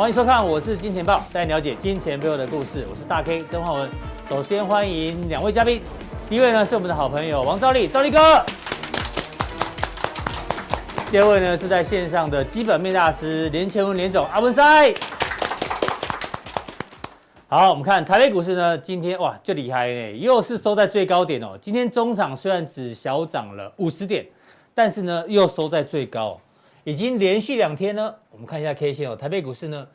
欢迎收看，我是金钱豹，带你了解金钱背后的故事。我是大 K 曾焕文。首先欢迎两位嘉宾，第一位呢是我们的好朋友王兆力，兆力哥。第二位呢是在线上的基本面大师连干文连总阿文塞。好，我们看台北股市呢，今天哇最厉害呢，又是收在最高点哦。今天中场虽然只小涨了五十点，但是呢又收在最高，已经连续两天呢，我们看一下 K 线哦，台北股市呢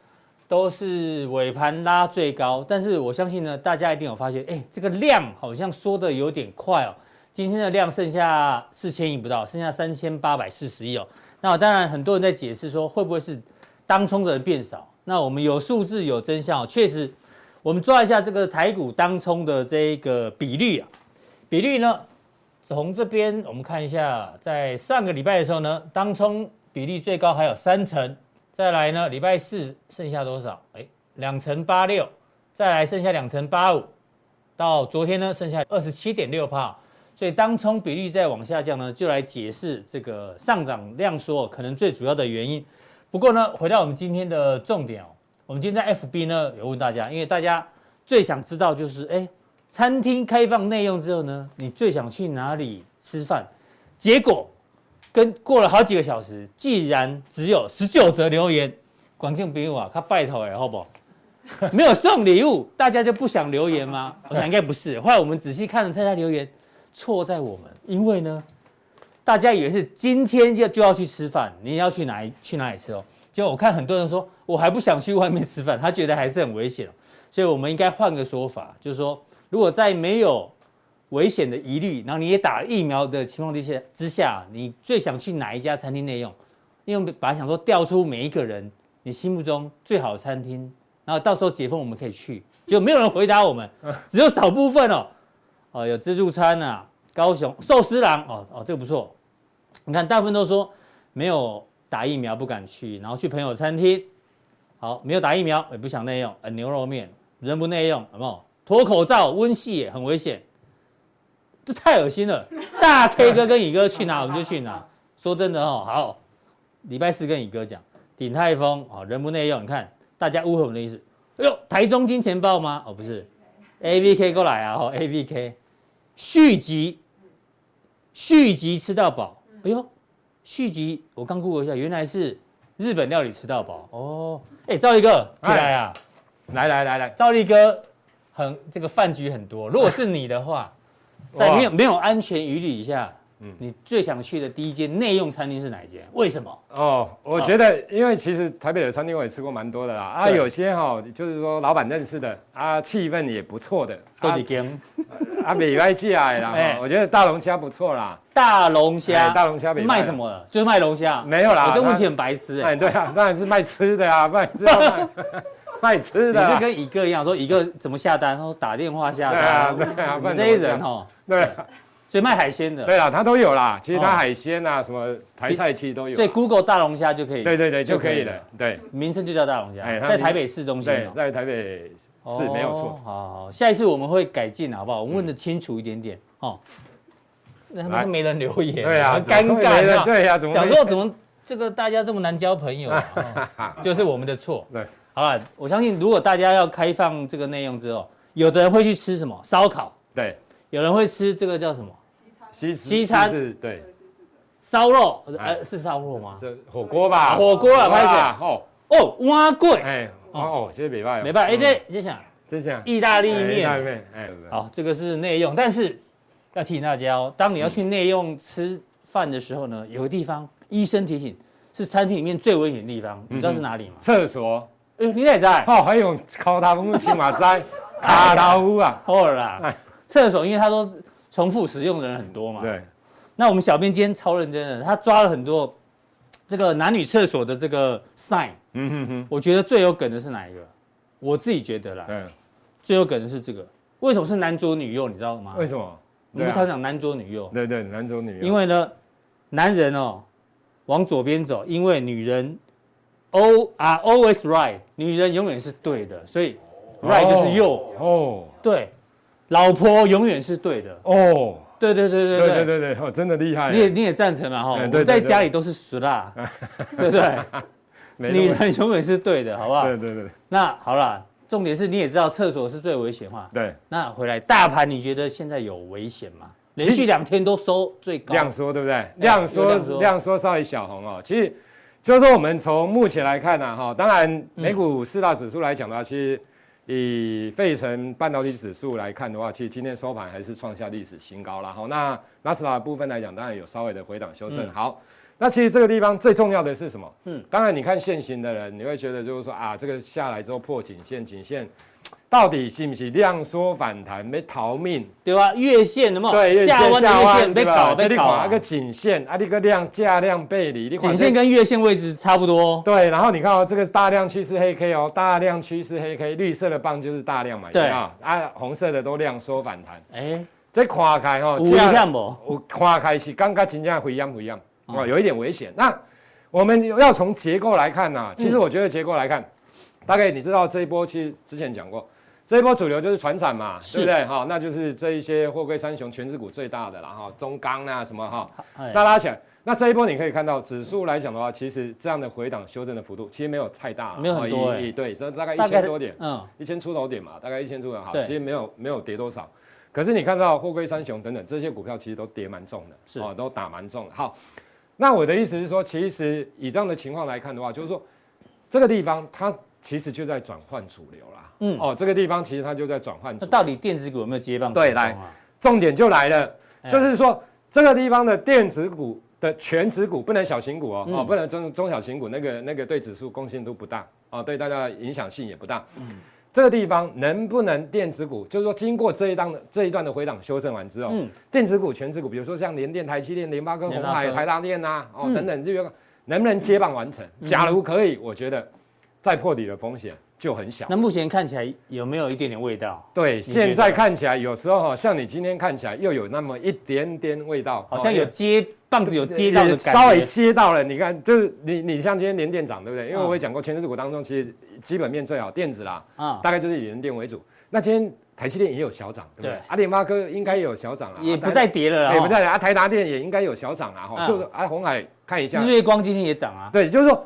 都是尾盘拉最高，但是我相信呢，大家一定有发现，哎，这个量好像缩得有点快哦。今天的量剩下四千亿不到，剩下三千八百四十亿哦。那当然很多人在解释说，会不会是当冲的人变少？那我们有数字有真相哦，确实。我们抓一下这个台股当冲的这一个比率啊，比率呢，从这边我们看一下，在上个礼拜的时候呢，当冲比例最高还有三成，再来呢，礼拜四剩下多少？哎，两成八六，再来剩下两成八五，到昨天呢，剩下二十七点六帕，所以当冲比率再往下降呢，就来解释这个上涨量缩可能最主要的原因。不过呢，回到我们今天的重点哦。我们今天在 FB 呢有问大家，因为大家最想知道就是，哎，餐厅开放内用之后呢，你最想去哪里吃饭？结果跟过了好几个小时，既然只有十九则留言，观众朋友啊，他拜托哎，好不好？没有送礼物，大家就不想留言吗？我想应该不是。后来我们仔细看了大家留言，错在我们，因为呢，大家以为是今天就就要去吃饭，你要去哪里去哪里吃哦？结果我看很多人说。我还不想去外面吃饭，他觉得还是很危险，所以我们应该换个说法，就是说，如果在没有危险的疑虑，然后你也打疫苗的情况之下之下，你最想去哪一家餐厅内用？因为本来想说调出每一个人你心目中最好的餐厅，然后到时候解封我们可以去，结果没有人回答我们，只有少部分哦，哦有自助餐啊，高雄寿司郎哦哦这个不错，你看大部分都说没有打疫苗不敢去，然后去朋友餐厅。好，没有打疫苗也不想内用，呃，牛肉面人不内用，有没有？脱口罩温系很危险，这太恶心了。大 K 哥跟乙哥去哪我们就去哪。说真的哦，好，礼拜四跟乙哥讲，鼎泰丰哦，人不内用，你看大家误会我们的意思。哎呦，台中金钱豹吗？哦，不是，AVK 过来啊，哦，AVK 续集，续集吃到饱。哎呦，续集我刚 Google 一下，原来是。日本料理吃到饱哦，哎，赵立哥，来啊，来来来来，赵立哥很这个饭局很多，如果是你的话，在没有没有安全疑虑下。嗯，你最想去的第一间内用餐厅是哪一间？为什么？哦，我觉得，因为其实台北的餐厅我也吃过蛮多的啦。啊，有些哈，就是说老板认识的啊，气氛也不错的。都几间？啊，美外记啊，啦，我觉得大龙虾不错啦。大龙虾，大龙虾卖什么的？就是卖龙虾。没有啦，我这问题很白痴哎。对啊，当然是卖吃的啊，卖吃的。卖吃的。你是跟乙哥一样说，乙哥怎么下单？然后打电话下单。对啊，对啊，这些人哈。对。所以卖海鲜的，对啊，他都有啦。其实他海鲜啊，什么台菜其实都有。所以 Google 大龙虾就可以。对对对，就可以了。对，名称就叫大龙虾，哎在台北市中心。对，在台北市没有错。好好好，下一次我们会改进，好不好？我们问的清楚一点点哦。那他们没人留言，对啊，很尴尬。对呀，怎么？想说怎么这个大家这么难交朋友，就是我们的错。对，好了，我相信如果大家要开放这个内用之后，有的人会去吃什么？烧烤？对。有人会吃这个叫什么？西西餐？对，烧肉，呃，是烧肉吗？这火锅吧，火锅啊，拍谢哦。哦，碗粿，哎哦，这没办法，没办法，哎这这想，这想，意大利面，意大利面，哎，好，这个是内用，但是要提醒大家哦，当你要去内用吃饭的时候呢，有个地方医生提醒是餐厅里面最危险的地方，你知道是哪里吗？厕所。哎，你也在？哦，还有靠他们起码在 卡刀夫啊，好啦。厕所，因为他说重复使用的人很多嘛。对。那我们小编今天超认真的，他抓了很多这个男女厕所的这个 sign。嗯哼哼。我觉得最有梗的是哪一个？我自己觉得啦。对。最有梗的是这个，为什么是男左女右？你知道吗？为什么？我们常讲男左女右？对对，男左女右。因为呢，男人哦往左边走，因为女人 all are always right，女人永远是对的，所以 right 就是右。哦。对。老婆永远是对的哦，对对对对对对对对，哦，真的厉害，你也你也赞成嘛哈？我在家里都是死啦，对不对？女人永远是对的，好不好？对对对。那好了，重点是你也知道厕所是最危险嘛。对。那回来大盘，你觉得现在有危险吗？连续两天都收最高。量缩对不对？量缩量缩稍微小红哦。其实就是说，我们从目前来看呢，哈，当然美股四大指数来讲的话，其实。以费城半导体指数来看的话，其实今天收盘还是创下历史新高了。哈，那纳斯达部分来讲，当然有稍微的回档修正。好，那其实这个地方最重要的是什么？嗯，当然你看现行的人，你会觉得就是说啊，这个下来之后破颈线，颈线。到底是不是量缩反弹没逃命？对啊，月线的嘛，对，下弯月线被搞被搞。那个颈线啊，那个量价量背离，你颈线跟月线位置差不多。对，然后你看哦，这个大量趋势黑 K 哦，大量趋势黑 K，绿色的棒就是大量买啊，啊，红色的都量缩反弹。哎，这跨开哦，有危险不？我跨开是刚刚真正回样回样，哦，有一点危险。那我们要从结构来看呢，其实我觉得结构来看，大概你知道这一波其实之前讲过。这一波主流就是传产嘛，是对不对？哈，那就是这一些货柜三雄全指股最大的啦哈，中钢啊什么哈，那拉起来。那这一波你可以看到指数来讲的话，其实这样的回档修正的幅度其实没有太大，没有很多对，这大概一千多点，嗯，一千出头点嘛，大概一千出头好，其实没有没有跌多少。可是你看到货柜三雄等等这些股票其实都跌蛮重的，是啊，都打蛮重的。好，那我的意思是说，其实以这样的情况来看的话，就是说这个地方它其实就在转换主流啦。嗯哦，这个地方其实它就在转换。那到底电子股有没有接棒？对，来，重点就来了，就是说这个地方的电子股的全指股不能小型股哦，哦，不能中中小型股，那个那个对指数贡献度不大哦，对大家影响性也不大。嗯，这个地方能不能电子股，就是说经过这一档的这一段的回档修正完之后，嗯，电子股全指股，比如说像联电、台积电、联发科、红海、台达电呐，哦等等这个能不能接棒完成？假如可以，我觉得再破底的风险。就很小。那目前看起来有没有一点点味道？对，现在看起来有时候哈，像你今天看起来又有那么一点点味道，好像有接棒子有接到的感觉，稍微接到了。你看，就是你你像今天联电涨，对不对？因为我也讲过，权值股当中其实基本面最好电子啦，啊，大概就是以联电为主。那今天台积电也有小涨，对不对？阿联发科应该也有小涨了，也不再跌了，也不再跌。啊，台达电也应该有小涨了哈，就是啊，红海看一下，日月光今天也涨啊，对，就是说。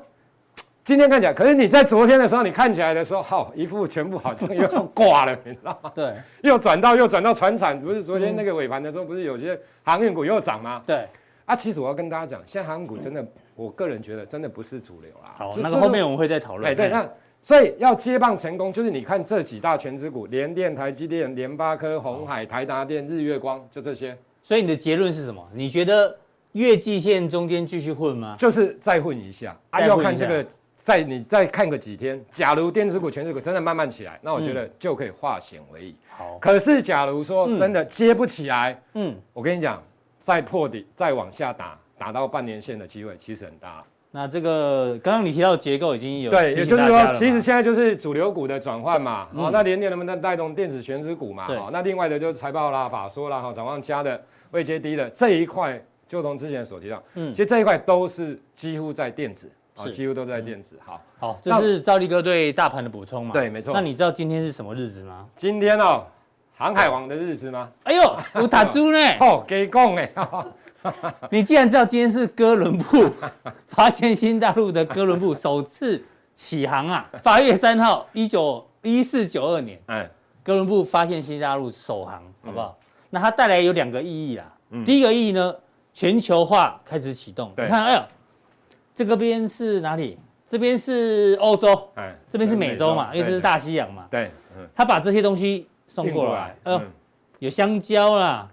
今天看起来，可是你在昨天的时候，你看起来的时候，好一副全部好像又挂了，你知道吗？对，又转到又转到船产，不是昨天那个尾盘的时候，不是有些航运股又涨吗？对，啊，其实我要跟大家讲，现在航运股真的，我个人觉得真的不是主流啦。好，那个后面我们会再讨论。哎对，那所以要接棒成功，就是你看这几大全职股，联电、台积电、联发科、红海、台达电、日月光，就这些。所以你的结论是什么？你觉得月季线中间继续混吗？就是再混一下，啊，要看这个。再你再看个几天，假如电子股、权值股真的慢慢起来，那我觉得就可以化险为夷。好，可是假如说真的接不起来，嗯，我跟你讲，再破底再往下打，打到半年线的机会其实很大。那这个刚刚你提到结构已经有对，也就是说，其实现在就是主流股的转换嘛。哦，那联电能不能带动电子权值股嘛？好，那另外的就是财报啦、法说啦、哈、展望加的未接低的这一块，就同之前所提到，嗯，其实这一块都是几乎在电子。是几乎都在电子。好，好，这是赵力哥对大盘的补充嘛？对，没错。那你知道今天是什么日子吗？今天哦，航海王的日子吗？哎呦，有打猪呢！哦，给讲哎。你既然知道今天是哥伦布 发现新大陆的哥伦布首次启航啊，八月三号，一九一四九二年，哎，哥伦布发现新大陆首航，好不好？那它带来有两个意义啦。第一个意义呢，全球化开始启动。你看，哎呦。这个边是哪里？这边是欧洲，哎，这边是美洲嘛，因为这是大西洋嘛。对，他把这些东西送过来，呃，有香蕉啦，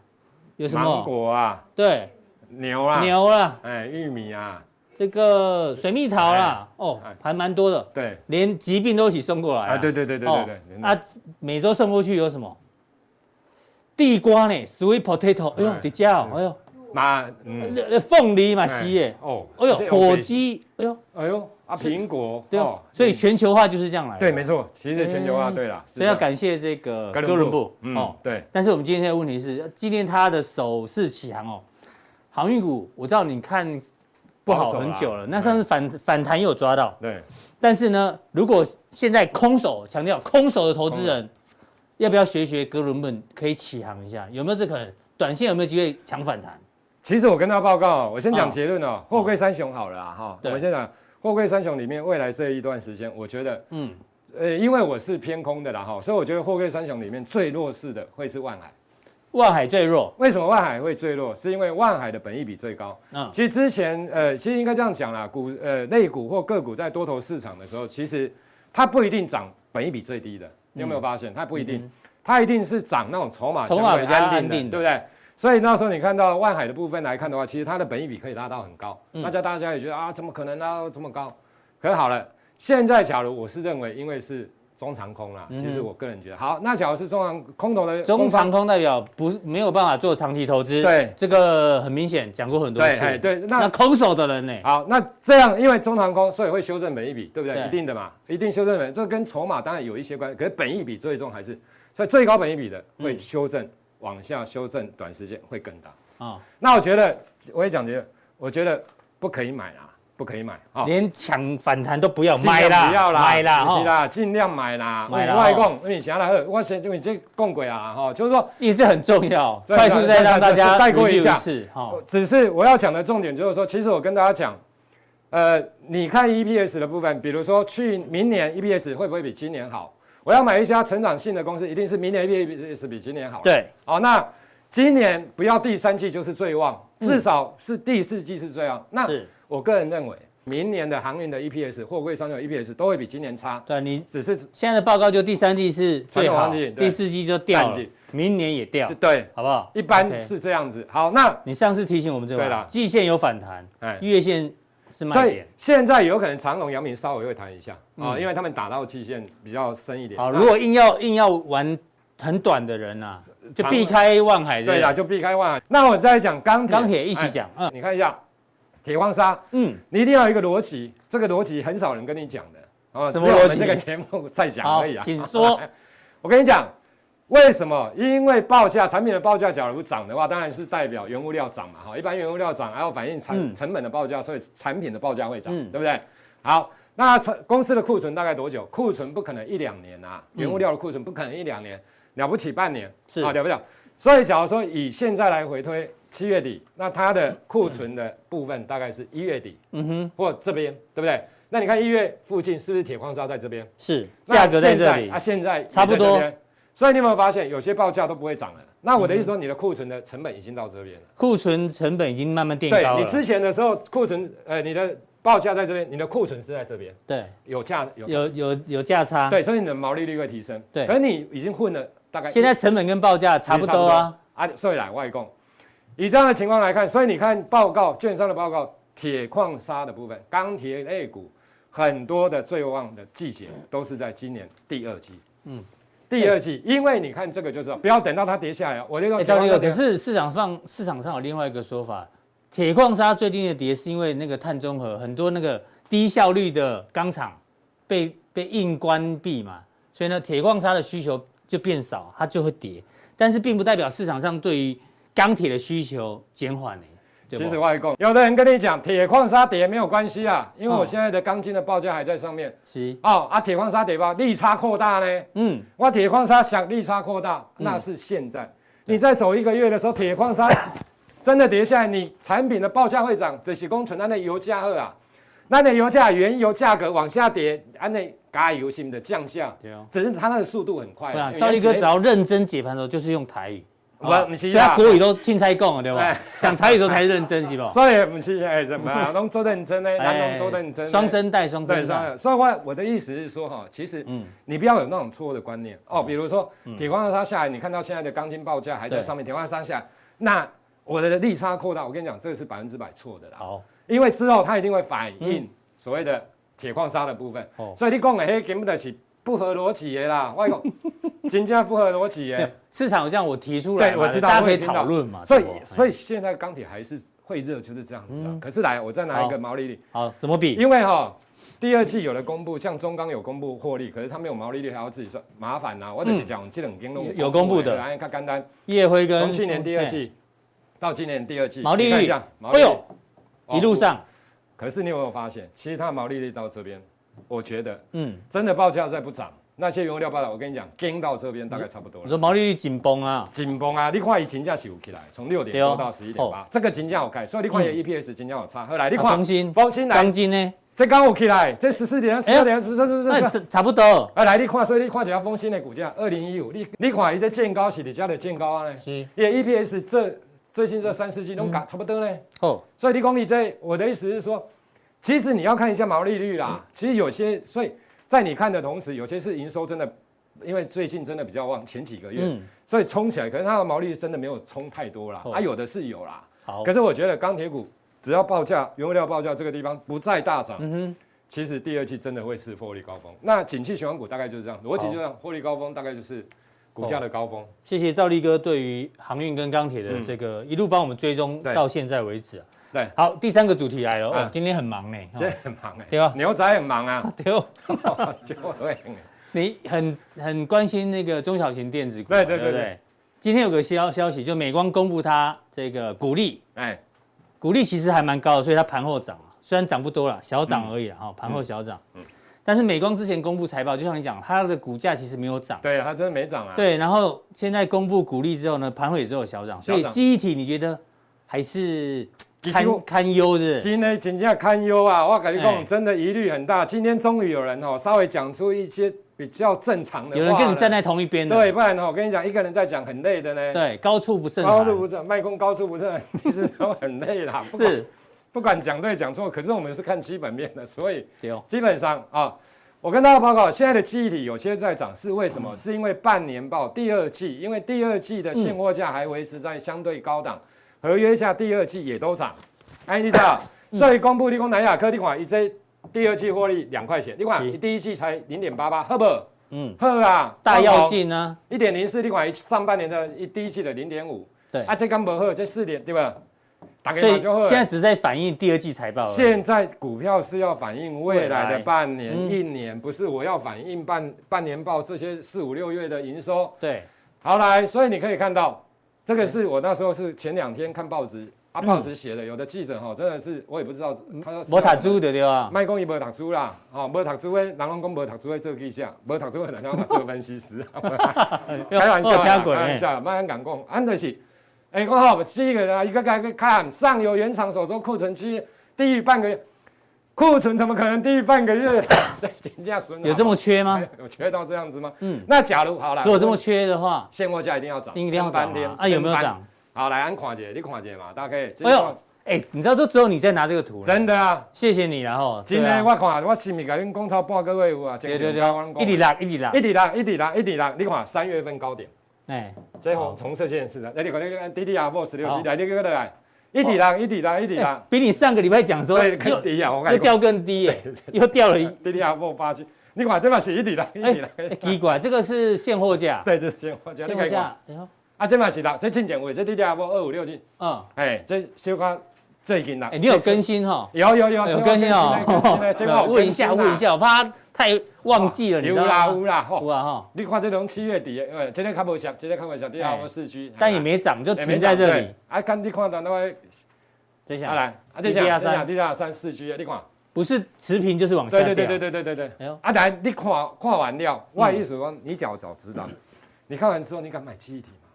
有什么？芒果啊，对，牛啊，牛啦，哎，玉米啊，这个水蜜桃啦，哦，还蛮多的。对，连疾病都一起送过来。啊，对对对对对对。啊，美洲送过去有什么？地瓜呢？Sweet potato，哎呦，迪迦，哎呦。嘛，嗯，凤梨嘛，西耶，哦，哎呦，火鸡，哎呦，哎呦，啊，苹果，对哦，所以全球化就是这样来的。对，没错，其实全球化，对了，所以要感谢这个哥伦布，哦，对。但是我们今天的问题是，今天它的首次起航哦，航运股，我知道你看不好很久了，那上次反反弹有抓到，对。但是呢，如果现在空手强调空手的投资人，要不要学学哥伦布可以起航一下？有没有这可能？短线有没有机会抢反弹？其实我跟他报告，我先讲结论哦。货柜三雄好了哈，我们先讲货柜三雄里面未来这一段时间，我觉得，嗯，呃，因为我是偏空的啦哈，所以我觉得货柜三雄里面最弱势的会是万海。万海最弱，为什么万海会最弱？是因为万海的本益比最高。嗯，其实之前，呃，其实应该这样讲啦，股呃类股或个股在多头市场的时候，其实它不一定涨本益比最低的。你有没有发现？它不一定，它一定是涨那种筹码筹码比较安定的，对不对？所以那时候你看到万海的部分来看的话，其实它的本益比可以拉到很高。那叫大家也觉得啊，怎么可能拉到这么高？可是好了，现在假如我是认为，因为是。中长空啦，其实我个人觉得好。那假如是中长空头的中长空代表不没有办法做长期投资，对，这个很明显讲过很多次。对，对，那，那空手的人呢？好，那这样因为中长空，所以会修正本益比，对不对？对一定的嘛，一定修正本。这跟筹码当然有一些关系，可是本益比最终还是，所以最高本益比的会修正、嗯、往下修正，短时间会更大啊。哦、那我觉得我也讲觉得，我觉得不可以买啦。不可以买啊，连抢反弹都不要买啦，不要啦，买啦，是啦，尽量买啦。买啦，外供，因为想来我先因为这供鬼啊，哈，就是说，这很重要，快速再让大家带过一下。哈，只是我要讲的重点就是说，其实我跟大家讲，呃，你看 EPS 的部分，比如说去明年 EPS 会不会比今年好？我要买一家成长性的公司，一定是明年 EPS 比今年好。对，好，那今年不要第三季就是最旺，至少是第四季是最旺。那我个人认为，明年的航运的 EPS、货柜商的 EPS 都会比今年差。对，你只是现在的报告就第三季是最好，第四季就掉了，明年也掉，对，好不好？一般是这样子。好，那你上次提醒我们这个，对了，季线有反弹，哎，月线是卖点。所以现在有可能长隆、阳明稍微会弹一下啊，因为他们打到季线比较深一点。好，如果硬要硬要玩很短的人啊，就避开望海。对啦，就避开望海。那我再讲钢铁，钢铁一起讲。嗯，你看一下。铁矿砂，嗯，你一定要有一个逻辑，这个逻辑很少人跟你讲的哦。什么逻辑？这个节目再讲可以啊。请说。我跟你讲，为什么？因为报价产品的报价假如涨的话，当然是代表原物料涨嘛。哈，一般原物料涨还要反映产成本的报价，所以产品的报价会涨，对不对？好，那成公司的库存大概多久？库存不可能一两年啊，原物料的库存不可能一两年，了不起半年是啊，了不起。所以假如说以现在来回推。七月底，那它的库存的部分大概是一月底，嗯哼，或这边，对不对？那你看一月附近是不是铁矿砂在这边？是，价格在这里啊，现在差不多。所以你有没有发现，有些报价都不会涨了？那我的意思说，你的库存的成本已经到这边了。库存成本已经慢慢垫高了。对，你之前的时候，库存，呃，你的报价在这边，你的库存是在这边。对，有价有有有有价差。对，所以你的毛利率会提升。对，可是你已经混了大概。现在成本跟报价差不多啊。啊，所以来外供。以这样的情况来看，所以你看报告，券商的报告，铁矿砂的部分，钢铁类股，很多的最旺的季节都是在今年第二季。嗯，第二季，因为你看这个就是不要等到它跌下来。我就说，赵立哥，可是市场上市场上有另外一个说法，铁矿砂最近的跌是因为那个碳中和，很多那个低效率的钢厂被被硬关闭嘛，所以呢，铁矿砂的需求就变少，它就会跌。但是并不代表市场上对于钢铁的需求减缓呢？其实外供，有的人跟你讲铁矿砂跌没有关系啊，因为我现在的钢筋的报价还在上面。是哦啊，铁矿砂跌吧，利差扩大呢？嗯，我铁矿砂想利差扩大，那是现在。你再走一个月的时候，铁矿砂 真的跌下来，你产品的报价会涨，就是工存那那油价二啊，那那油价原油价格往下跌，安那加油性的降价，只是它那个速度很快。赵力哥只要认真解盘的时候，就是用台语。不，不是啊，国语都凊彩讲了，对吧？讲台语都太认真，是不？所以不是哎，什么啊？拢做认真呢？拢做认真。双声带，双声带。所以我我的意思是说哈，其实嗯，你不要有那种错误的观念哦。比如说铁矿砂下来，你看到现在的钢筋报价还在上面，铁矿砂下来，那我的利差扩大，我跟你讲，这个是百分之百错的啦。好，因为之后它一定会反映所谓的铁矿砂的部分。哦，所以你讲的迄根本就是不合逻辑的啦。我讲。金价不合逻辑耶，市场这样我提出来，对，我知道，大家可以讨论嘛。所以，所以现在钢铁还是会热，就是这样子啊。可是来，我再拿一个毛利率，好，怎么比？因为哈，第二季有了公布，像中钢有公布获利，可是它没有毛利率，还要自己算，麻烦呐。我得讲，这两天有公布的，来看干单，叶辉跟从去年第二季到今年第二季毛利率，哎呦，一路上。可是你有没有发现，其实它的毛利率到这边，我觉得，嗯，真的报价再不涨。那些原料报道，我跟你讲，跟到这边大概差不多了。你说毛利率紧绷啊？紧绷啊！你看以金价起起来，从六点多到十一点八，这个金价好开，所以你看有 EPS 金价好差。后来你看，丰兴，丰兴来，钢筋呢？这刚有起来，这十四点、十二点、十三、十四、那差不多。啊，来你看，所以你看一下丰兴的股价，二零一五，你你看一这见高是你家的见高啊呢？是。也 EPS 这最近这三四季都搞差不多呢。哦。所以你讲你这，我的意思是说，其实你要看一下毛利率啦。其实有些，所以在你看的同时，有些是营收真的，因为最近真的比较旺，前几个月，所以冲起来，可是它的毛利真的没有冲太多啦。啊，有的是有啦。好。可是我觉得钢铁股。只要报价，原物料报价这个地方不再大涨，嗯哼，其实第二季真的会是获利高峰。那景气循环股大概就是这样，逻辑就这样，获利高峰大概就是股价的高峰。谢谢赵力哥对于航运跟钢铁的这个一路帮我们追踪到现在为止啊。对，好，第三个主题来了，哦，今天很忙呢，今天很忙哎，对吧？牛仔很忙啊，对，对，你很很关心那个中小型电子股，对对对对。今天有个消消息，就美光公布它这个股利，哎。股利其实还蛮高的，所以它盘后涨，虽然涨不多了，小涨而已哈，盘后小涨。嗯。但是美光之前公布财报，就像你讲，它的股价其实没有涨。对，它真的没涨啊。对，然后现在公布股利之后呢，盘后也只有小涨，所以记忆体你觉得还是堪堪忧的？今天真正堪忧啊！我跟你讲，真的疑虑很大。今天终于有人哦，稍微讲出一些。比较正常的，有人跟你站在同一边的，对，不然呢，我跟你讲，一个人在讲很累的呢。对，高处不胜高处不胜，卖空高处不胜，其实都很累啦。是，不管讲对讲错，可是我们是看基本面的，所以基本上啊，我跟大家报告，现在的记忆体有些在涨，是为什么？是因为半年报第二季，因为第二季的现货价还维持在相对高档，合约下第二季也都涨。哎，你知道，所以公布利空南亚科，你看一这。第二季获利两块钱，你看第一季才零点八八，好不？嗯，好啊，大跃进呢，一点零四，你看上半年的一第一季的零点五，对，啊，这刚不好，这四点对吧？所以现在只在反映第二季财报。现在股票是要反映未来的半年、一年，不是我要反映半半年报这些四五六月的营收。对，好来，所以你可以看到，这个是我那时候是前两天看报纸。啊报纸写的，有的记者哈，真的是我也不知道，他说没读书的对吧？卖公益没读书啦，哦，没读书的，人拢讲没读书的做记者，没读书的人家做分析师，开玩笑，开玩笑，蛮敢讲，安德是，哎，我好，第一个啊，一个个看上游原厂手中库存期低于半个月，库存怎么可能低于半个月？有这么缺吗？有缺到这样子吗？嗯，那假如好了，如果这么缺的话，现货价一定要涨，一定要涨啊，有没有涨？好，来，安看一下，你看一下嘛，大家可以。哎呦，哎，你知道都只有你在拿这个图。真的啊，谢谢你，然后。今天我看，我前面给你讲超半个月有啊，对对对，一直拉，一直拉，一直拉，一直拉，一直拉。你看三月份高点，哎，最后从色线是的，来你看那个 DDR4 十六 G，来你个来，一底啦，一底啦，一底啦，比你上个礼拜讲说更低啊，又掉更低耶，又掉了一 DDR4 八 G，你看这把是一底啦，一底浪，奇怪，这个是现货价，对，这是现货价，现货价，啊，这把是啦，这进点位，这 DDR4 二五六 G，嗯，哎，这小可最近啦，哎，你有更新哈？有有有 有更新吼！问一下问一下，我怕太忘记了，你知道？有啦有啦，有啊哈！你看这从七月底，哎，今天看不下，今天看不响，第二波市区。但也没涨，就停在这里。啊，看你看到那个，接下来，阿兰，阿这下，这下第二大三四区啊，你看，不是持平就是往下。对对对对对对对。没有。阿兰，你看看完掉，万一说你脚走知道，你看完之后，你敢买七亿体吗？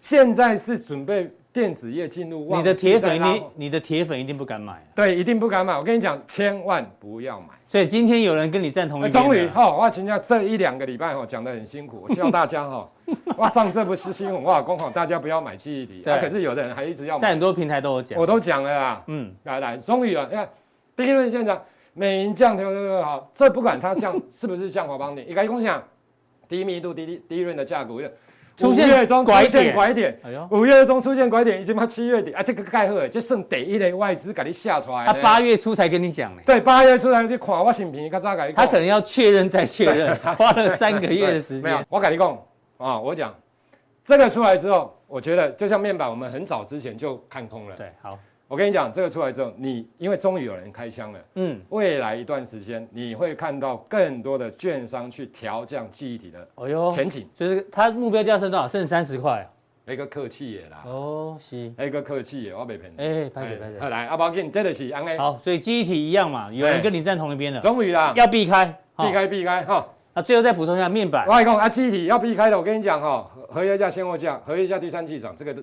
现在是准备。电子业进入旺季，你的铁粉，你你的铁粉一定不敢买，对，一定不敢买。我跟你讲，千万不要买。所以今天有人跟你赞同一边。终于哈，我请教这一两个礼拜哈，讲得很辛苦，我 教大家哈，哇，上这不是新闻，我讲好，大家不要买记忆体。对。可是有的人还一直要买。在很多平台都有讲。我都讲了啦。嗯。来来，终于了，你看，第一轮现在美银降调调好，这不管它降 是不是降华邦你，应该共享低密度、低低低润的价格。五月中出现拐点，哎呦五月中出现拐点，已经到七月底啊，这个盖好，这剩第一类外资给你下出来。他八月初才跟你讲呢。对，八月初才你看我新品，他咋给你？他可能要确认再确认，花了三个月的时间。我跟你讲啊，我讲这个出来之后，我觉得就像面板，我们很早之前就看空了。对，好。我跟你讲，这个出来之后，你因为终于有人开枪了，嗯，未来一段时间你会看到更多的券商去调降记忆体的，哦哟，前景，就是它目标价剩多少？剩三十块，一个客气也啦，哦，是，一个客气也，我没骗你，哎，拍谢拍谢，来，阿宝给你真的是安 A，好，所以记忆体一样嘛，有人跟你站同一边的，终于啦，要避开，避开避开哈，那最后再补充一下面板，我跟你讲啊，记忆体要避开的，我跟你讲哈，合约价、现货价、合约价第三季涨，这个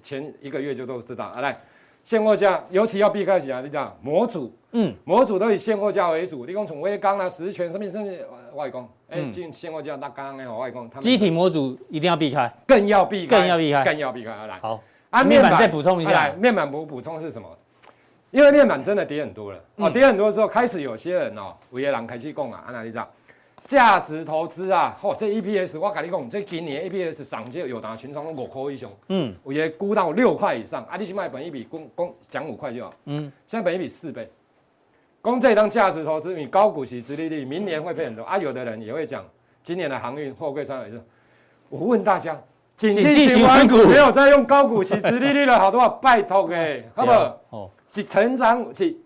前一个月就都知道，啊来。现货价，尤其要避开什么？你讲模组，嗯，模组都以现货价为主。你讲从威刚啊、十銓什么什么外公，哎，进现货价那刚刚那外公，机体模组一定要避开，更要避开，更要避开，更要避开。来，好，啊，面板再补充一下，来，面板补补充是什么？因为面板真的跌很多了，哦，跌很多之后，开始有些人哦，有些人开始供啊，安哪你知道？价值投资啊，嚯、哦，这 EPS 我跟你讲，这今年 EPS 上就有达群创五块以上，嗯，我也估到六块以上，啊，你去卖本一比，公公讲五块就好，嗯，现在本一比四倍，公这当价值投资，你高股息殖利率，明年会赔很多。啊，有的人也会讲，今年的航运货柜三也是，我问大家，景气循环股。没有在用高股息殖利率了，好多话拜托给，好不好？哦，是成长是。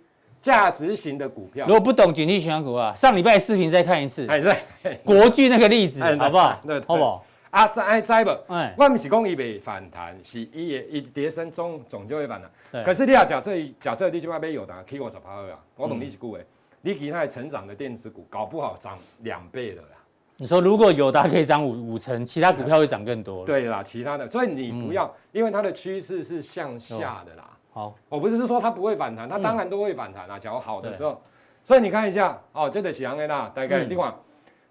价值型的股票，如果不懂景气循环股啊，上礼拜视频再看一次。哎，对，国巨那个例子，好不好？对，好不好？啊，再再不，哎，我不是讲伊未反弹，是伊也一跌升中总就会反弹。可是你要假设假设你今晚买友达 K 五十趴二啊，我懂你是股诶，你其他成长的电子股搞不好涨两倍了啦。你说如果友达可以涨五五成，其他股票会涨更多。对啦，其他的，所以你不要，因为它的趋势是向下的啦。好，我不是说它不会反弹，它当然都会反弹啊。假如好的时候，所以你看一下哦，这个是安的啦，大概另外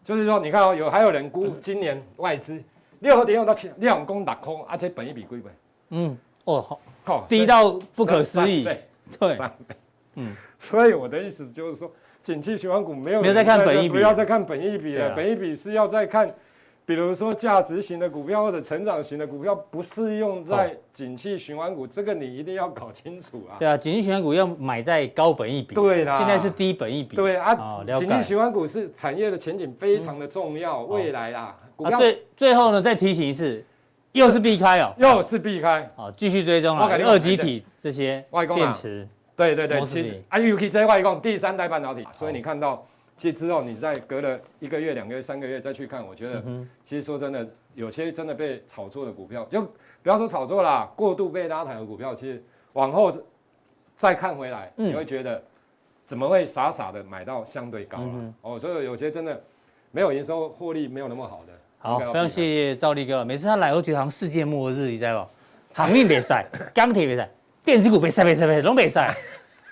就是说，你看哦，有还有人估 今年外资六点五到七，两公打空，而且本一比贵不贵？嗯，哦，好，好，低到不可思议，对，嗯，所以我的意思就是说，景气循环股没有没有在看本一比，不要再看本一比了，本一比是要再看。比如说价值型的股票或者成长型的股票，不适用在景气循环股，这个你一定要搞清楚啊。对啊，景气循环股要买在高本一比。对啦，现在是低本一比。对啊，景气循环股是产业的前景非常的重要，未来啊，股票。最最后呢，再提醒一次，又是避开哦，又是避开。好，继续追踪啊，二极体这些电池。对对对，其实啊，尤其在外供第三代半导体，所以你看到。其实之后，你再隔了一个月、两个月、三个月再去看，我觉得，其实说真的，有些真的被炒作的股票，就不要说炒作啦，过度被拉抬的股票，其实往后再看回来，你会觉得怎么会傻傻的买到相对高了？哦，所以有些真的没有营收、获利没有那么好的。好，非常谢谢赵力哥。每次他来，我觉得好像世界末日，你知道不？航运别赛，钢铁别赛，电子股别赛，别赛，别赛，龙别赛。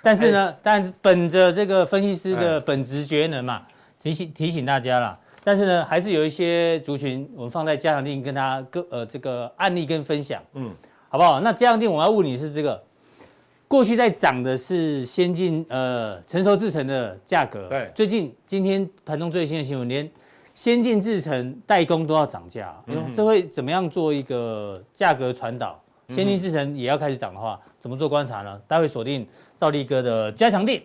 但是呢，但本着这个分析师的本职觉能嘛，提醒提醒大家啦。但是呢，还是有一些族群，我们放在加强錠跟他各呃这个案例跟分享，嗯，好不好？那加强錠我要问你是这个，过去在涨的是先进呃成熟制程的价格，对，最近今天盘中最新的新闻，连先进制程代工都要涨价，嗯，这会怎么样做一个价格传导？先进制程也要开始涨的话，怎么做观察呢？待会锁定赵立哥的加强錠。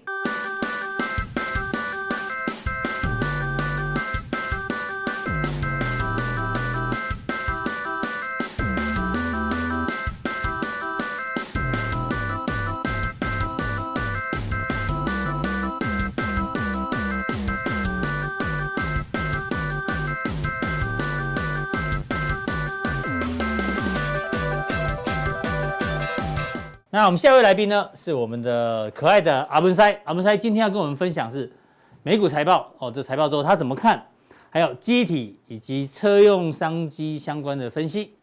那我们下一位来宾呢，是我们的可爱的阿文塞。阿文塞今天要跟我们分享是美股财报哦，这财报之后他怎么看？还有机体以及车用商机相关的分析。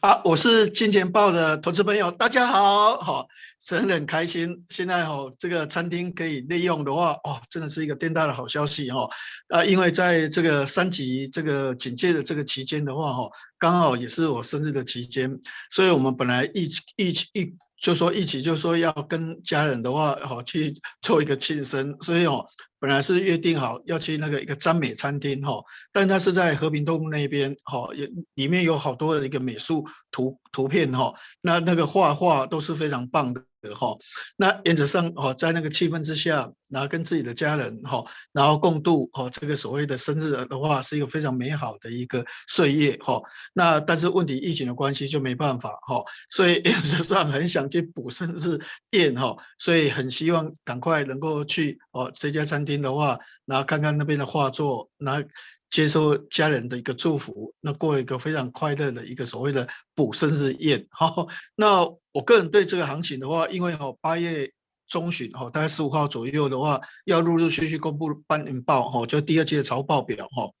好，我是金钱豹的投资朋友，大家好，好，真的很开心。现在哦，这个餐厅可以利用的话，哦，真的是一个天大的好消息哦。啊，因为在这个三级这个警戒的这个期间的话，哈，刚好也是我生日的期间，所以我们本来一一一。就说一起，就说要跟家人的话，好去做一个庆生，所以哦，本来是约定好要去那个一个赞美餐厅哈，但它是在和平东路那边哈，也里面有好多的一个美术图图片哈，那那个画画都是非常棒的。哈，那原则上哦，在那个气氛之下，然后跟自己的家人哈，然后共度哈这个所谓的生日的话，是一个非常美好的一个岁月哈。那但是问题疫情的关系就没办法哈，所以原则上很想去补生日宴哈，所以很希望赶快能够去哦这家餐厅的话，然后看看那边的画作，然后。接受家人的一个祝福，那过一个非常快乐的一个所谓的补生日宴。好，那我个人对这个行情的话，因为哈八月中旬哈，大概十五号左右的话，要陆陆续续公布半年报哈，就第二季的财报表哈。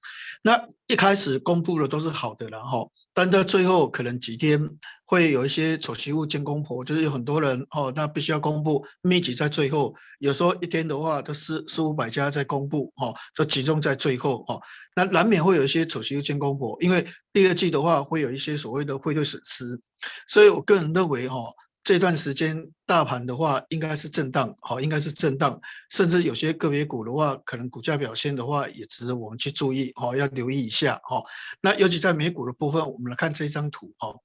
那一开始公布的都是好的了哈，但在最后可能几天会有一些丑媳妇见公婆，就是有很多人哦，那必须要公布，密集在最后，有时候一天的话都是四五百家在公布哈，就集中在最后哈。那难免会有一些丑媳妇见公婆，因为第二季的话会有一些所谓的汇兑损失，所以我个人认为哈。这段时间大盘的话，应该是震荡，好，应该是震荡，甚至有些个别股的话，可能股价表现的话，也值得我们去注意，好，要留意一下，哈。那尤其在美股的部分，我们来看这张图，哈。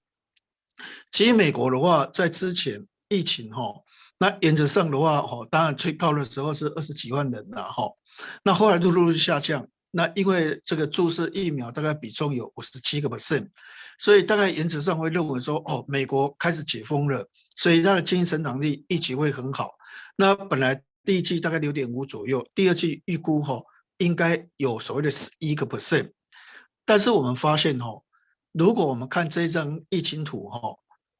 其实美国的话，在之前疫情，哈，那原则上的话，哈，当然最高的时候是二十几万人了，哈。那后来就陆陆续下降，那因为这个注射疫苗大概比重有五十七个 percent。所以大概原则上会认为说，哦，美国开始解封了，所以它的经济成长力一直会很好。那本来第一季大概六点五左右，第二季预估哈应该有所谓的十一个 percent。但是我们发现哈，如果我们看这张疫情图哈，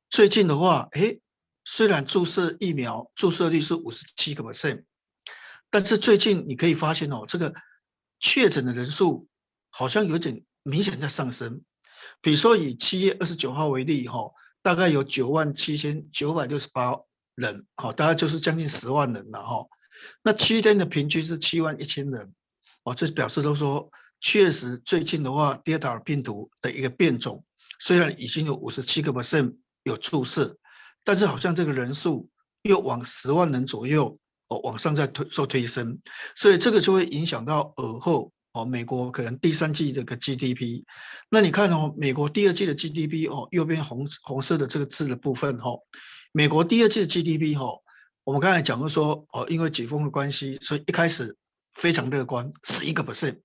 最近的话，诶，虽然注射疫苗注射率是五十七个 percent，但是最近你可以发现哦，这个确诊的人数好像有点明显在上升。比如说以七月二十九号为例，哈，大概有九万七千九百六十八人，好，大概就是将近十万人了，哈。那七天的平均是七万一千人，哦，这表示都说，确实最近的话，Delta 病毒的一个变种，虽然已经有五十七个 percent 有注射，但是好像这个人数又往十万人左右，哦，往上在推做推升，所以这个就会影响到尔后。哦，美国可能第三季这个 GDP，那你看哦，美国第二季的 GDP 哦，右边红红色的这个字的部分哈，美国第二季的 GDP 哈，我们刚才讲过说哦，因为解封的关系，所以一开始非常乐观，十一个 percent，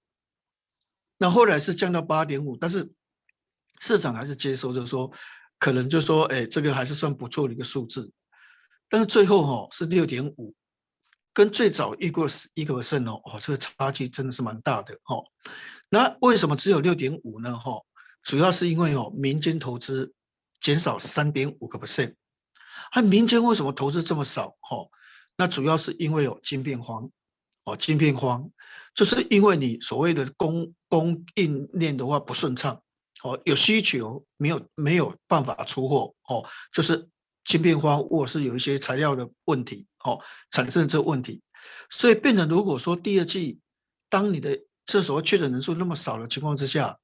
那后来是降到八点五，但是市场还是接受，就是说可能就说，哎，这个还是算不错的一个数字，但是最后哈是六点五。跟最早预估的一个 percent 哦，哦，这个差距真的是蛮大的哦。那为什么只有六点五呢？哈，主要是因为哦，民间投资减少三点五个 percent。那民间为什么投资这么少？哈，那主要是因为有晶片荒，哦，晶片荒，就是因为你所谓的供供应链的话不顺畅，哦，有需求没有没有办法出货，哦，就是晶片荒或者是有一些材料的问题。哦，产生这个问题，所以变成如果说第二季，当你的这所谓确诊人数那么少的情况之下，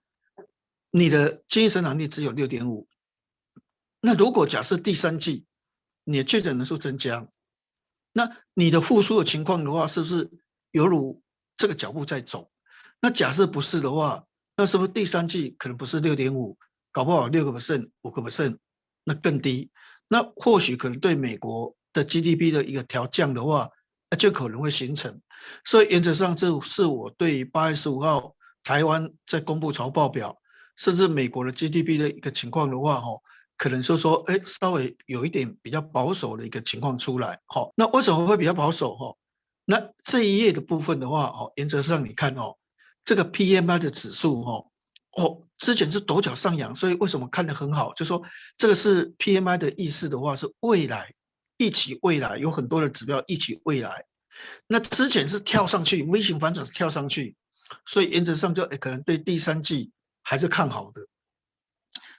你的精神能力只有六点五，那如果假设第三季你的确诊人数增加，那你的复苏的情况的话，是不是犹如这个脚步在走？那假设不是的话，那是不是第三季可能不是六点五，搞不好六个 percent、五个 percent，那更低，那或许可能对美国。的 GDP 的一个调降的话，就可能会形成。所以原则上，这是我对八月十五号台湾在公布财报表，甚至美国的 GDP 的一个情况的话，哈，可能就说，哎，稍微有一点比较保守的一个情况出来。好，那为什么会比较保守？哈，那这一页的部分的话，哦，原则上你看哦，这个 PMI 的指数，哈，哦，之前是陡角上扬，所以为什么看得很好？就说这个是 PMI 的意思的话，是未来。一起未来有很多的指标，一起未来，那之前是跳上去，V 型反转是跳上去，所以原则上就诶可能对第三季还是看好的。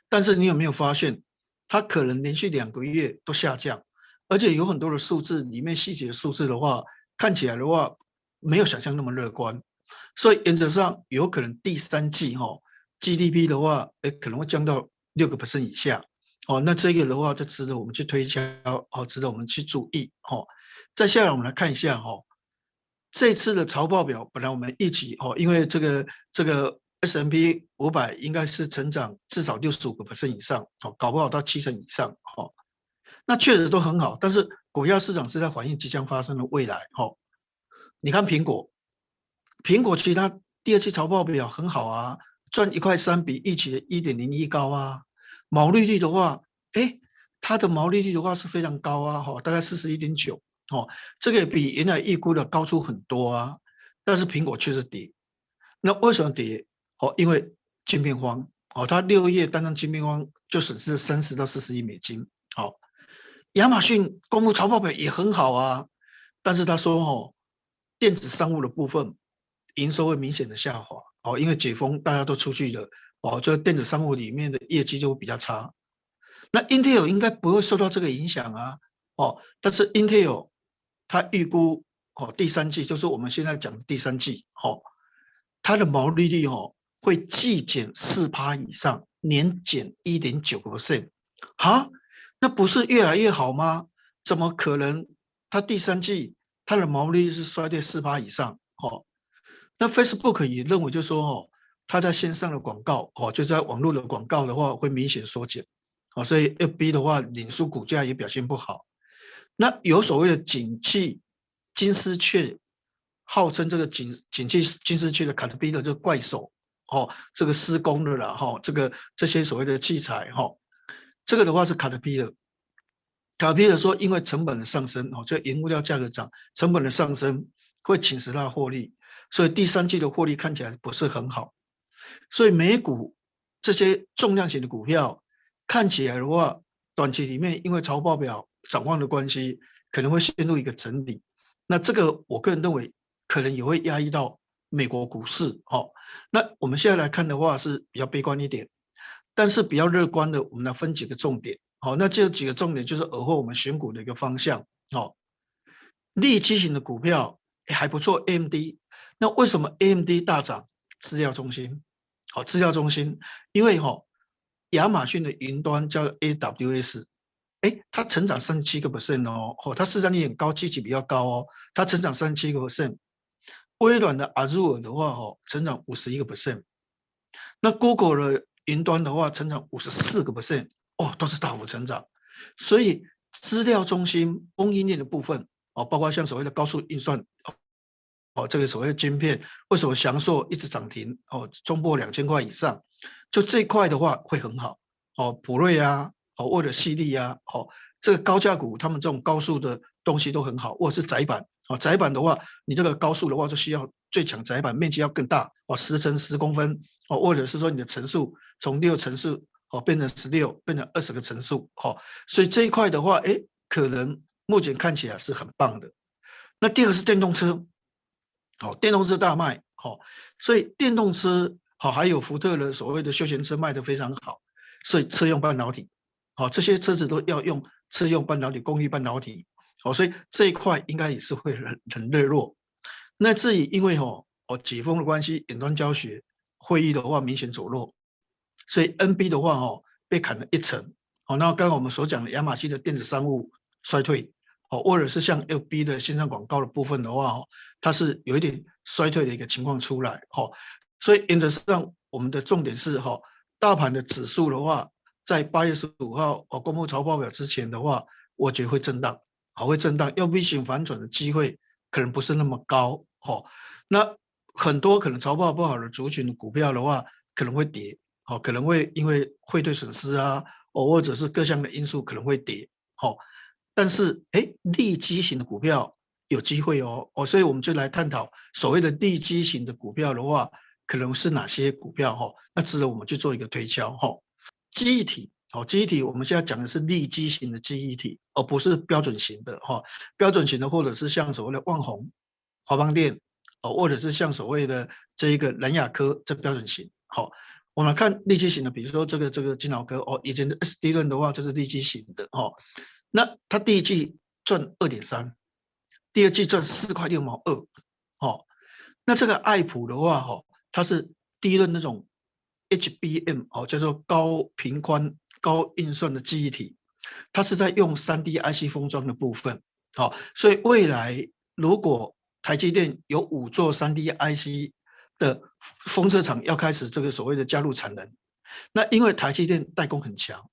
但是你有没有发现，它可能连续两个月都下降，而且有很多的数字里面细节数字的话，看起来的话没有想象那么乐观，所以原则上有可能第三季哈 GDP 的话，诶可能会降到六个 percent 以下。哦，那这个的话就值得我们去推敲，哦，值得我们去注意，哦。再下来我们来看一下，哈，这次的财报表本来我们一起，哦，因为这个这个 S M P 五百应该是成长至少六十五个 percent 以上，哦，搞不好到七成以上，哦。那确实都很好，但是股票市场是在反映即将发生的未来，哦。你看苹果，苹果其他第二期财报表很好啊，赚一块三比预期的一点零一高啊。毛利率的话，哎，它的毛利率的话是非常高啊，哈，大概四十一点九，哦，这个也比原来预估的高出很多啊。但是苹果确实跌，那为什么跌？哦，因为晶片荒，哦，它六月单单晶片荒就损失三十到四十亿美金。好，亚马逊公布财报表也很好啊，但是他说哦，电子商务的部分营收会明显的下滑哦，因为解封大家都出去了哦，就电子商务里面的业绩就会比较差。那 Intel 应该不会受到这个影响啊哦，但是 Intel 它预估哦第三季就是我们现在讲的第三季哦，它的毛利率哦会季减四趴以上，年减一点九个 percent，哈，那不是越来越好吗？怎么可能？它第三季它的毛利率是衰退四趴以上，哦，那 Facebook 也认为就说，哦，它在线上的广告，哦，就在网络的广告的话会明显缩减，哦，所以 FB 的话，脸书股价也表现不好。那有所谓的景气金丝雀，号称这个景景气金丝雀的卡特彼勒这怪手，哦，这个施工的了，哈，这个这些所谓的器材，哈，这个的话是卡特彼勒。卡皮尔说，因为成本的上升，哦，这原物料价格涨，成本的上升会侵蚀它的获利，所以第三季的获利看起来不是很好。所以美股这些重量型的股票看起来的话，短期里面因为财报表展望的关系，可能会陷入一个整理。那这个我个人认为可能也会压抑到美国股市。哦，那我们现在来看的话是比较悲观一点，但是比较乐观的，我们来分几个重点。好，那这几个重点就是尔后我们选股的一个方向。好，利基型的股票还不错，AMD。那为什么 AMD 大涨？资料中心，好，资料中心，因为哈，亚马逊的云端叫 AWS，哎，它成长三十七个 percent 哦，哦，它市占率很高，基期比较高哦，它成长三十七个 percent。微软的 Azure 的话，哦，成长五十一个 percent。那 Google 的云端的话，成长五十四个 percent。哦，都是大幅成长，所以资料中心供应链的部分哦，包括像所谓的高速运算哦，这个所谓的晶片，为什么祥硕一直涨停哦，冲破两千块以上，就这一块的话会很好哦，普瑞啊，哦或者西力啊，哦这个高价股，他们这种高速的东西都很好，或者是窄板哦，窄板的话，你这个高速的话就需要最强窄板，面积要更大哦，十乘十公分哦，或者是说你的层数从六层数。哦，变成十六，变成二十个层数，哦，所以这一块的话，哎，可能目前看起来是很棒的。那第二个是电动车，好，电动车大卖，好，所以电动车好，还有福特的所谓的休闲车卖得非常好，所以车用半导体，好，这些车子都要用车用半导体、功率半导体，好，所以这一块应该也是会很很热络。那至于因为哦哦解封的关系，远端教学会议的话明显走弱。所以 NB 的话哦，被砍了一层，好，那刚刚我们所讲的亚马逊的电子商务衰退，哦，或者是像 FB 的线上广告的部分的话哦，它是有一点衰退的一个情况出来，哦，所以原则上我们的重点是哈，大盘的指数的话，在八月十五号哦公布财报表之前的话，我觉得会震荡，好，会震荡，要 V 型反转的机会可能不是那么高，哦，那很多可能财报不好的族群的股票的话，可能会跌。哦，可能会因为汇兑损失啊，哦，或者是各项的因素可能会跌，好，但是哎，利基型的股票有机会哦，哦，所以我们就来探讨所谓的利基型的股票的话，可能是哪些股票哈？那值得我们去做一个推敲哈。记忆体，好，记忆体我们现在讲的是利基型的记忆体，而不是标准型的哈。标准型的或者是像所谓的旺宏、华邦电，哦，或者是像所谓的这一个南亚科这标准型，好。我们看利基型的，比如说这个这个金老哥哦，以前的 SD 论的话，就是利基型的哦。那它第一季赚二点三，第二季赚四块六毛二，哦。那这个爱普的话，哈，它是第一轮那种 HBM 哦，叫做高频宽高运算的记忆体，它是在用 3D IC 封装的部分，好，所以未来如果台积电有五座 3D IC。的封测厂要开始这个所谓的加入产能，那因为台积电代工很强，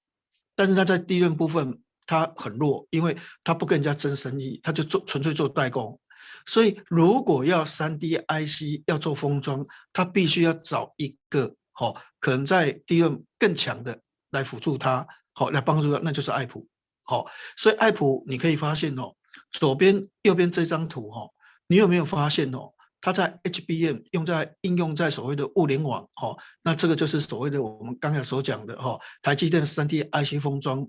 但是它在第一轮部分它很弱，因为它不跟人家争生意，它就做纯粹做代工，所以如果要三 D IC 要做封装，它必须要找一个好可能在利润更强的来辅助它，好来帮助它，那就是爱普，好，所以爱普你可以发现哦，左边右边这张图哈，你有没有发现哦？它在 HBM 用在应用在所谓的物联网，哈，那这个就是所谓的我们刚才所讲的哈，台积电三 D IC 封装，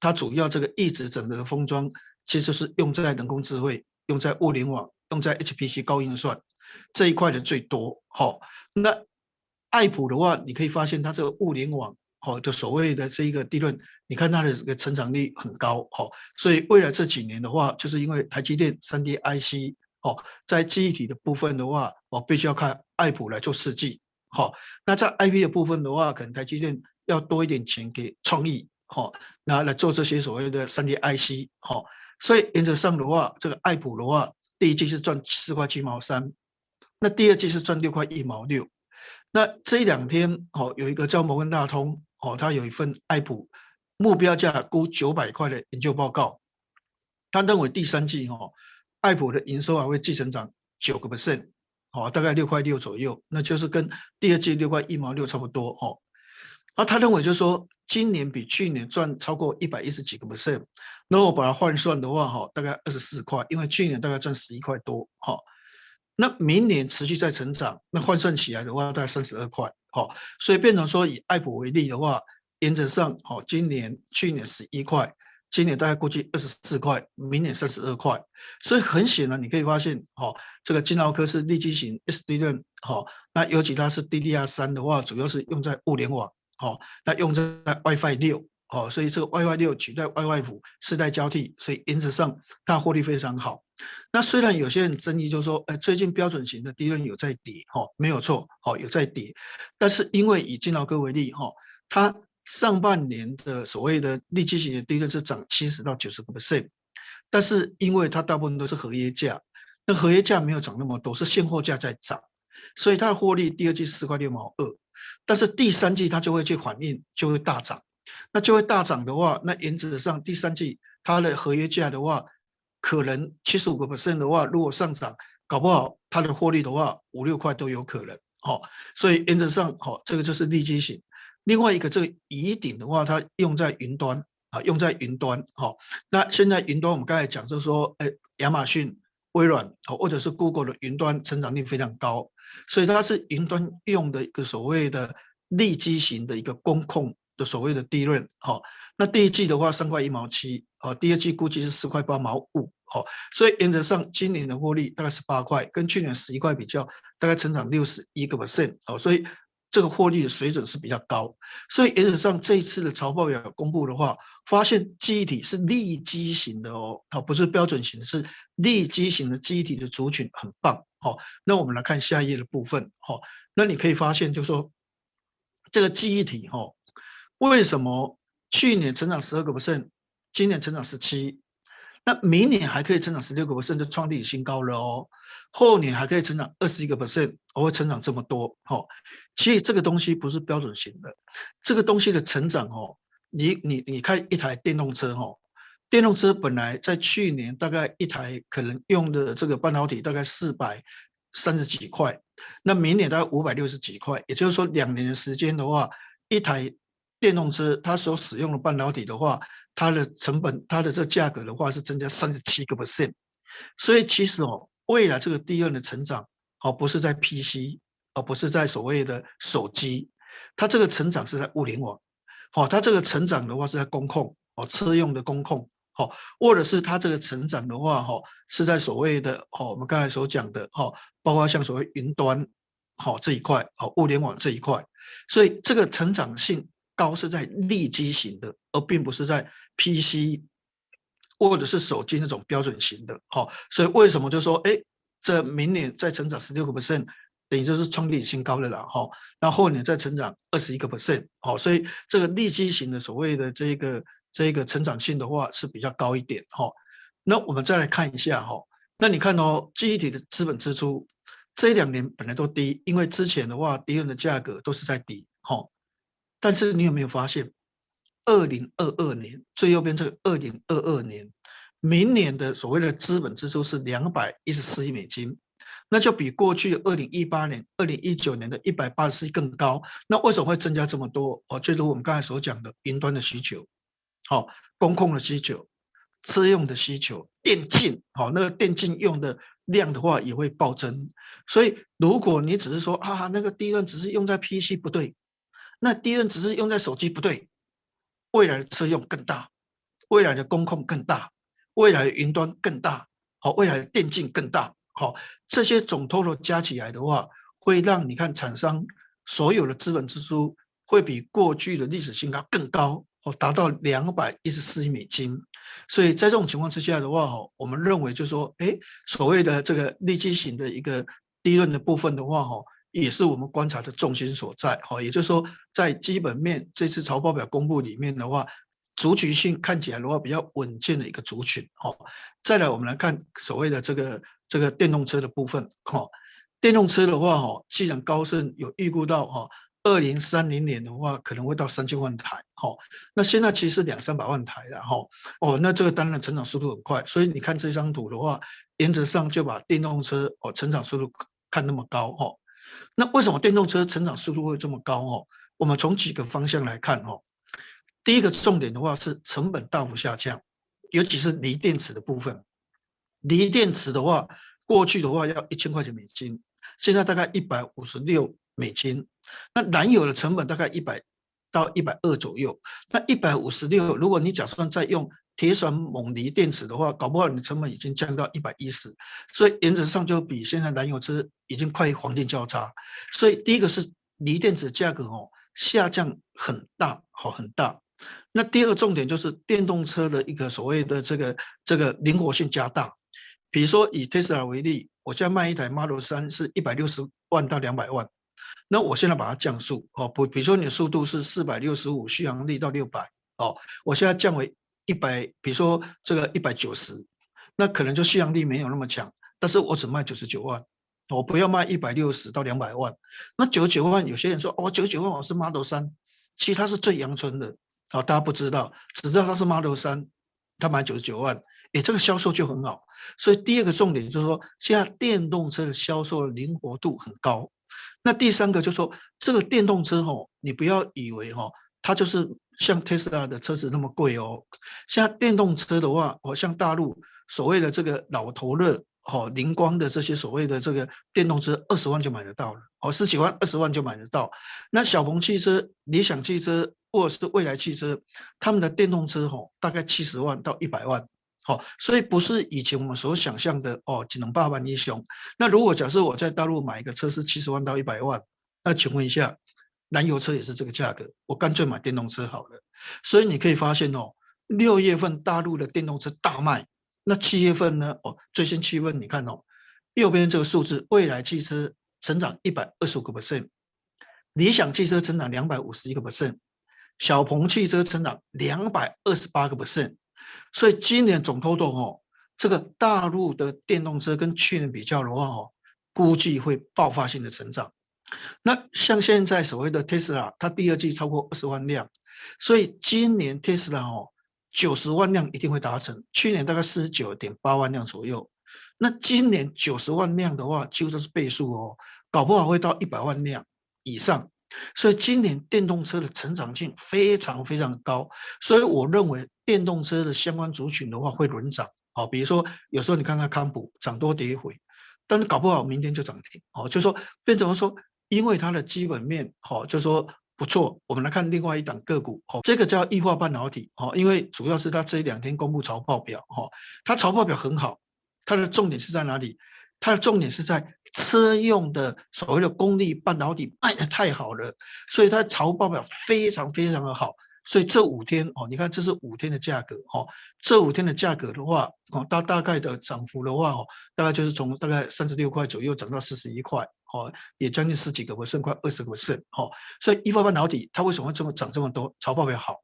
它主要这个一直整的封装，其实是用在人工智慧，用在物联网、用在 HPC 高运算这一块的最多。好，那爱普的话，你可以发现它这个物联网好的所谓的这一个利润，你看它的这个成长率很高。好，所以未来这几年的话，就是因为台积电 3D IC 哦，在记忆体的部分的话，我必须要看爱普来做设计。好，那在 IP 的部分的话，可能台积电要多一点钱给创意。好，拿来做这些所谓的三 D IC，好，所以原则上的话，这个爱普的话，第一季是赚四块七毛三，那第二季是赚六块一毛六。那这一两天，哦，有一个叫摩根大通，哦，他有一份爱普目标价估九百块的研究报告，他认为第三季，哦，爱普的营收还会继成长九个 percent，哦，大概六块六左右，那就是跟第二季六块一毛六差不多，哦。啊他认为就是说，今年比去年赚超过一百一十几个 percent，那我把它换算的话，哈，大概二十四块，因为去年大概赚十一块多，哈。那明年持续在成长，那换算起来的话，大概三十二块，哈，所以变成说以爱普为例的话，原则上，好，今年去年十一块，今年大概估计二十四块，明年三十二块，所以很显然你可以发现，哈，这个晶豪科是利基型 SDRAM，好，那尤其它是 DDR 三的话，主要是用在物联网。好，那用在 WiFi 六，好，所以这个 WiFi 六取代 WiFi 五世代交替，所以因此上它获利非常好。那虽然有些人争议就是说，哎，最近标准型的 DRAM 有在跌，哈，没有错，好，有在跌，但是因为以晶豪科为例，哈，它上半年的所谓的利基型的 DRAM 是涨七十到九十个 percent，但是因为它大部分都是合约价，那合约价没有涨那么多，是现货价在涨，所以它的获利第二季四块六毛二。但是第三季它就会去反应，就会大涨。那就会大涨的话，那原则上第三季它的合约价的话，可能七十五个 percent 的话，如果上涨，搞不好它的获利的话，五六块都有可能。好，所以原则上，好，这个就是利基型。另外一个这个乙鼎的话，它用在云端啊，用在云端。好，那现在云端我们刚才讲就是说，哎，亚马逊、微软或者是 Google 的云端成长率非常高。所以它是云端用的一个所谓的利基型的一个公控的所谓的利润，好，那第一季的话三块一毛七，哦，第二季估计是四块八毛五，好，所以原则上今年的获利大概是八块，跟去年十一块比较，大概成长六十一个 percent，好，所以这个获利的水准是比较高，所以原则上这一次的财报表公布的话，发现记忆体是利基型的哦，它不是标准型，是利基型的记忆体的族群很棒。哦，那我们来看下一页的部分。好，那你可以发现，就是说这个记忆体，哈，为什么去年成长十二个 percent，今年成长十七，那明年还可以成长十六个 percent，就创历史新高了哦。后年还可以成长二十一个 percent，我会成长这么多。好，其实这个东西不是标准型的，这个东西的成长，哦，你你你看一台电动车，哦。电动车本来在去年大概一台可能用的这个半导体大概四百三十几块，那明年大概五百六十几块，也就是说两年的时间的话，一台电动车它所使用的半导体的话，它的成本它的这价格的话是增加三十七个 percent，所以其实哦，未来这个第二的成长哦不是在 PC，而不是在所谓的手机，它这个成长是在物联网，好，它这个成长的话是在工控哦，车用的工控。哦，或者是它这个成长的话，哈，是在所谓的，哦，我们刚才所讲的，哈，包括像所谓云端，好这一块，好物联网这一块，所以这个成长性高是在利基型的，而并不是在 PC 或者是手机那种标准型的，好，所以为什么就说，哎，这明年再成长十六个 percent，等于就是创历史新高的了，哈，那后年再成长二十一个 percent，好，所以这个利基型的所谓的这个。这个成长性的话是比较高一点哈，那我们再来看一下哈，那你看哦，记忆体的资本支出这两年本来都低，因为之前的话敌人的价格都是在低哈，但是你有没有发现，二零二二年最右边这个二零二二年，明年的所谓的资本支出是两百一十四亿美金，那就比过去二零一八年、二零一九年的一百八十四亿更高，那为什么会增加这么多？哦，就是我们刚才所讲的云端的需求。好，工控的需求、车用的需求、电竞，好，那个电竞用的量的话也会暴增。所以，如果你只是说啊，那个 DRAM 只是用在 PC 不对，那 DRAM 只是用在手机不对，未来的车用更大，未来的工控更大，未来的云端更大，好，未来的电竞更大，好，这些总 total 加起来的话，会让你看厂商所有的资本支出会比过去的历史新高更高，哦，达到两百一十四亿美金。所以在这种情况之下的话，哈，我们认为就是说，哎，所谓的这个利基型的一个利润的部分的话，哈，也是我们观察的重心所在，哈，也就是说，在基本面这次财报表公布里面的话。族群性看起来的话比较稳健的一个族群，哈，再来我们来看所谓的这个这个电动车的部分，哈，电动车的话，哈，既然高盛有预估到，哈，二零三零年的话可能会到三千万台，哈，那现在其实两三百万台了，哈，哦，那这个当然成长速度很快，所以你看这张图的话，原则上就把电动车哦成长速度看那么高，哈，那为什么电动车成长速度会这么高？哦，我们从几个方向来看，哦。第一个重点的话是成本大幅下降，尤其是锂电池的部分。锂电池的话，过去的话要一千块钱美金，现在大概一百五十六美金。那燃油的成本大概一百到一百二左右。那一百五十六，如果你假算再用铁酸锰锂电池的话，搞不好你的成本已经降到一百一十。所以原则上就比现在燃油车已经快黄金交叉。所以第一个是锂电池价格哦下降很大，好很大。那第二个重点就是电动车的一个所谓的这个这个灵活性加大，比如说以特斯拉为例，我现在卖一台 Model 3是一百六十万到两百万，那我现在把它降速哦，不，比如说你的速度是四百六十五，续航力到六百哦，我现在降为一百，比如说这个一百九十，那可能就续航力没有那么强，但是我只卖九十九万，我不要卖一百六十到两百万，那九十九万有些人说哦，九十九万我是 Model 三其实它是最阳春的。好，大家不知道，只知道它是 Model 三他买九十九万，诶，这个销售就很好。所以第二个重点就是说，现在电动车的销售灵活度很高。那第三个就是说，这个电动车吼，你不要以为吼，它就是像特斯拉的车子那么贵哦。像电动车的话，哦，像大陆所谓的这个老头乐。好，灵光的这些所谓的这个电动车，二十万就买得到了。哦，十几万、二十万就买得到。那小鹏汽车、理想汽车或者是蔚来汽车，他们的电动车吼，大概七十万到一百万。好，所以不是以前我们所想象的哦，只能八万一雄。那如果假设我在大陆买一个车是七十万到一百万，那请问一下，燃油车也是这个价格，我干脆买电动车好了。所以你可以发现哦，六月份大陆的电动车大卖。那七月份呢？哦，最新七月份，你看哦，右边这个数字，蔚来汽车成长一百二十五个 percent，理想汽车成长两百五十一个 percent，小鹏汽车成长两百二十八个 percent。所以今年总拖动哦，这个大陆的电动车跟去年比较的话哦，估计会爆发性的成长。那像现在所谓的特斯拉，它第二季超过二十万辆，所以今年特斯拉哦。九十万辆一定会达成，去年大概四十九点八万辆左右，那今年九十万辆的话，几乎都是倍数哦，搞不好会到一百万辆以上，所以今年电动车的成长性非常非常高，所以我认为电动车的相关族群的话会轮涨，好，比如说有时候你看看康普涨多跌回，但是搞不好明天就涨停，哦，就说变成说，因为它的基本面，好，就说。不错，我们来看另外一档个股，哦，这个叫易化半导体，哦，因为主要是它这两天公布财报表，哈，它财报表很好，它的重点是在哪里？它的重点是在车用的所谓的功率半导体卖得太好了，所以它财报表非常非常的好。所以这五天哦，你看这是五天的价格哦，这五天的价格的话哦，大大概的涨幅的话哦，大概就是从大概三十六块左右涨到四十一块哦，也将近十几个 percent，快二十个剩哦。所以一发半导体它为什么会这么涨这么多？财报表好，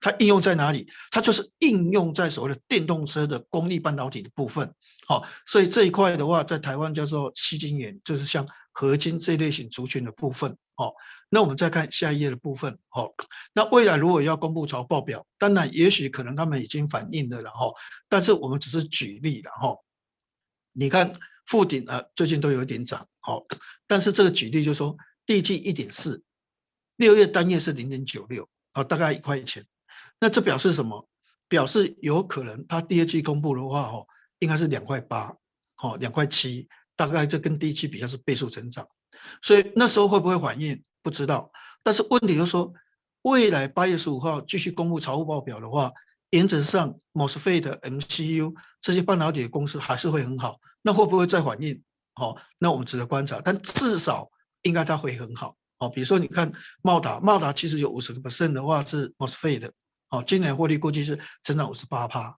它应用在哪里？它就是应用在所谓的电动车的功率半导体的部分。好，所以这一块的话，在台湾叫做矽晶圆，就是像合金这类型族群的部分。好。那我们再看下一页的部分，好，那未来如果要公布财报表，当然也许可能他们已经反映了，然后，但是我们只是举例，然后，你看富鼎啊，最近都有一点涨，好，但是这个举例就是说，第一季一点四，六月单月是零点九六，啊，大概一块钱，那这表示什么？表示有可能它第二季公布的话，哦，应该是两块八，哦，两块七，大概这跟第一季比较是倍数成长，所以那时候会不会反应？不知道，但是问题就是说，未来八月十五号继续公布财务报表的话，原则上 MOSFET、MCU 这些半导体的公司还是会很好。那会不会再反应？好，那我们值得观察。但至少应该它会很好。哦，比如说你看茂达，茂达其实有五十个 percent 的话是 MOSFET 的。好，今年获利估计是增长五十八趴，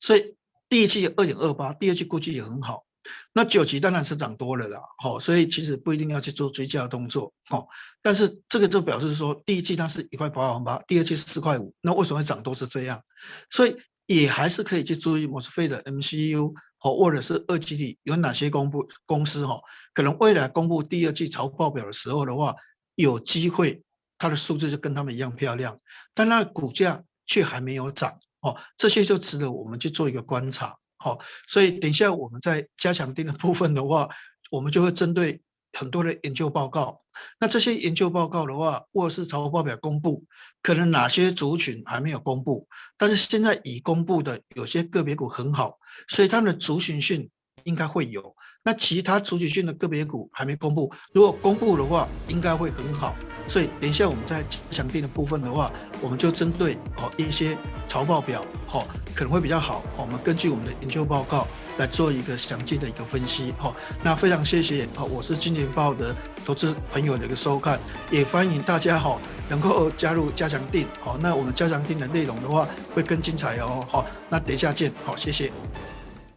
所以第一季二点二八，第二季估计也很好。那九级当然是涨多了啦，好，所以其实不一定要去做追加的动作，好，但是这个就表示说，第一季它是一块八毛八，第二季是四块五，那为什么会涨多是这样？所以也还是可以去注意 MOSFET 的 MCU，哦，或者是二极体有哪些公布公司哈，可能未来公布第二季财报表的时候的话，有机会它的数字就跟他们一样漂亮，但那股价却还没有涨，哦，这些就值得我们去做一个观察。好，所以等一下我们在加强定的部分的话，我们就会针对很多的研究报告。那这些研究报告的话，或者是财务报表公布，可能哪些族群还没有公布，但是现在已公布的有些个别股很好，所以它们的族群性应该会有。那其他族群性的个别股还没公布，如果公布的话，应该会很好。所以等一下我们在加强錠的部分的话，我们就针对哦一些财报表，哈可能会比较好。我们根据我们的研究报告来做一个详尽的一个分析。哈，那非常谢谢啊，我是金钱豹的投资朋友的一个收看，也欢迎大家哈能够加入加强定。好，那我们加强定的内容的话会更精彩哦。好，那等一下见。好，谢谢。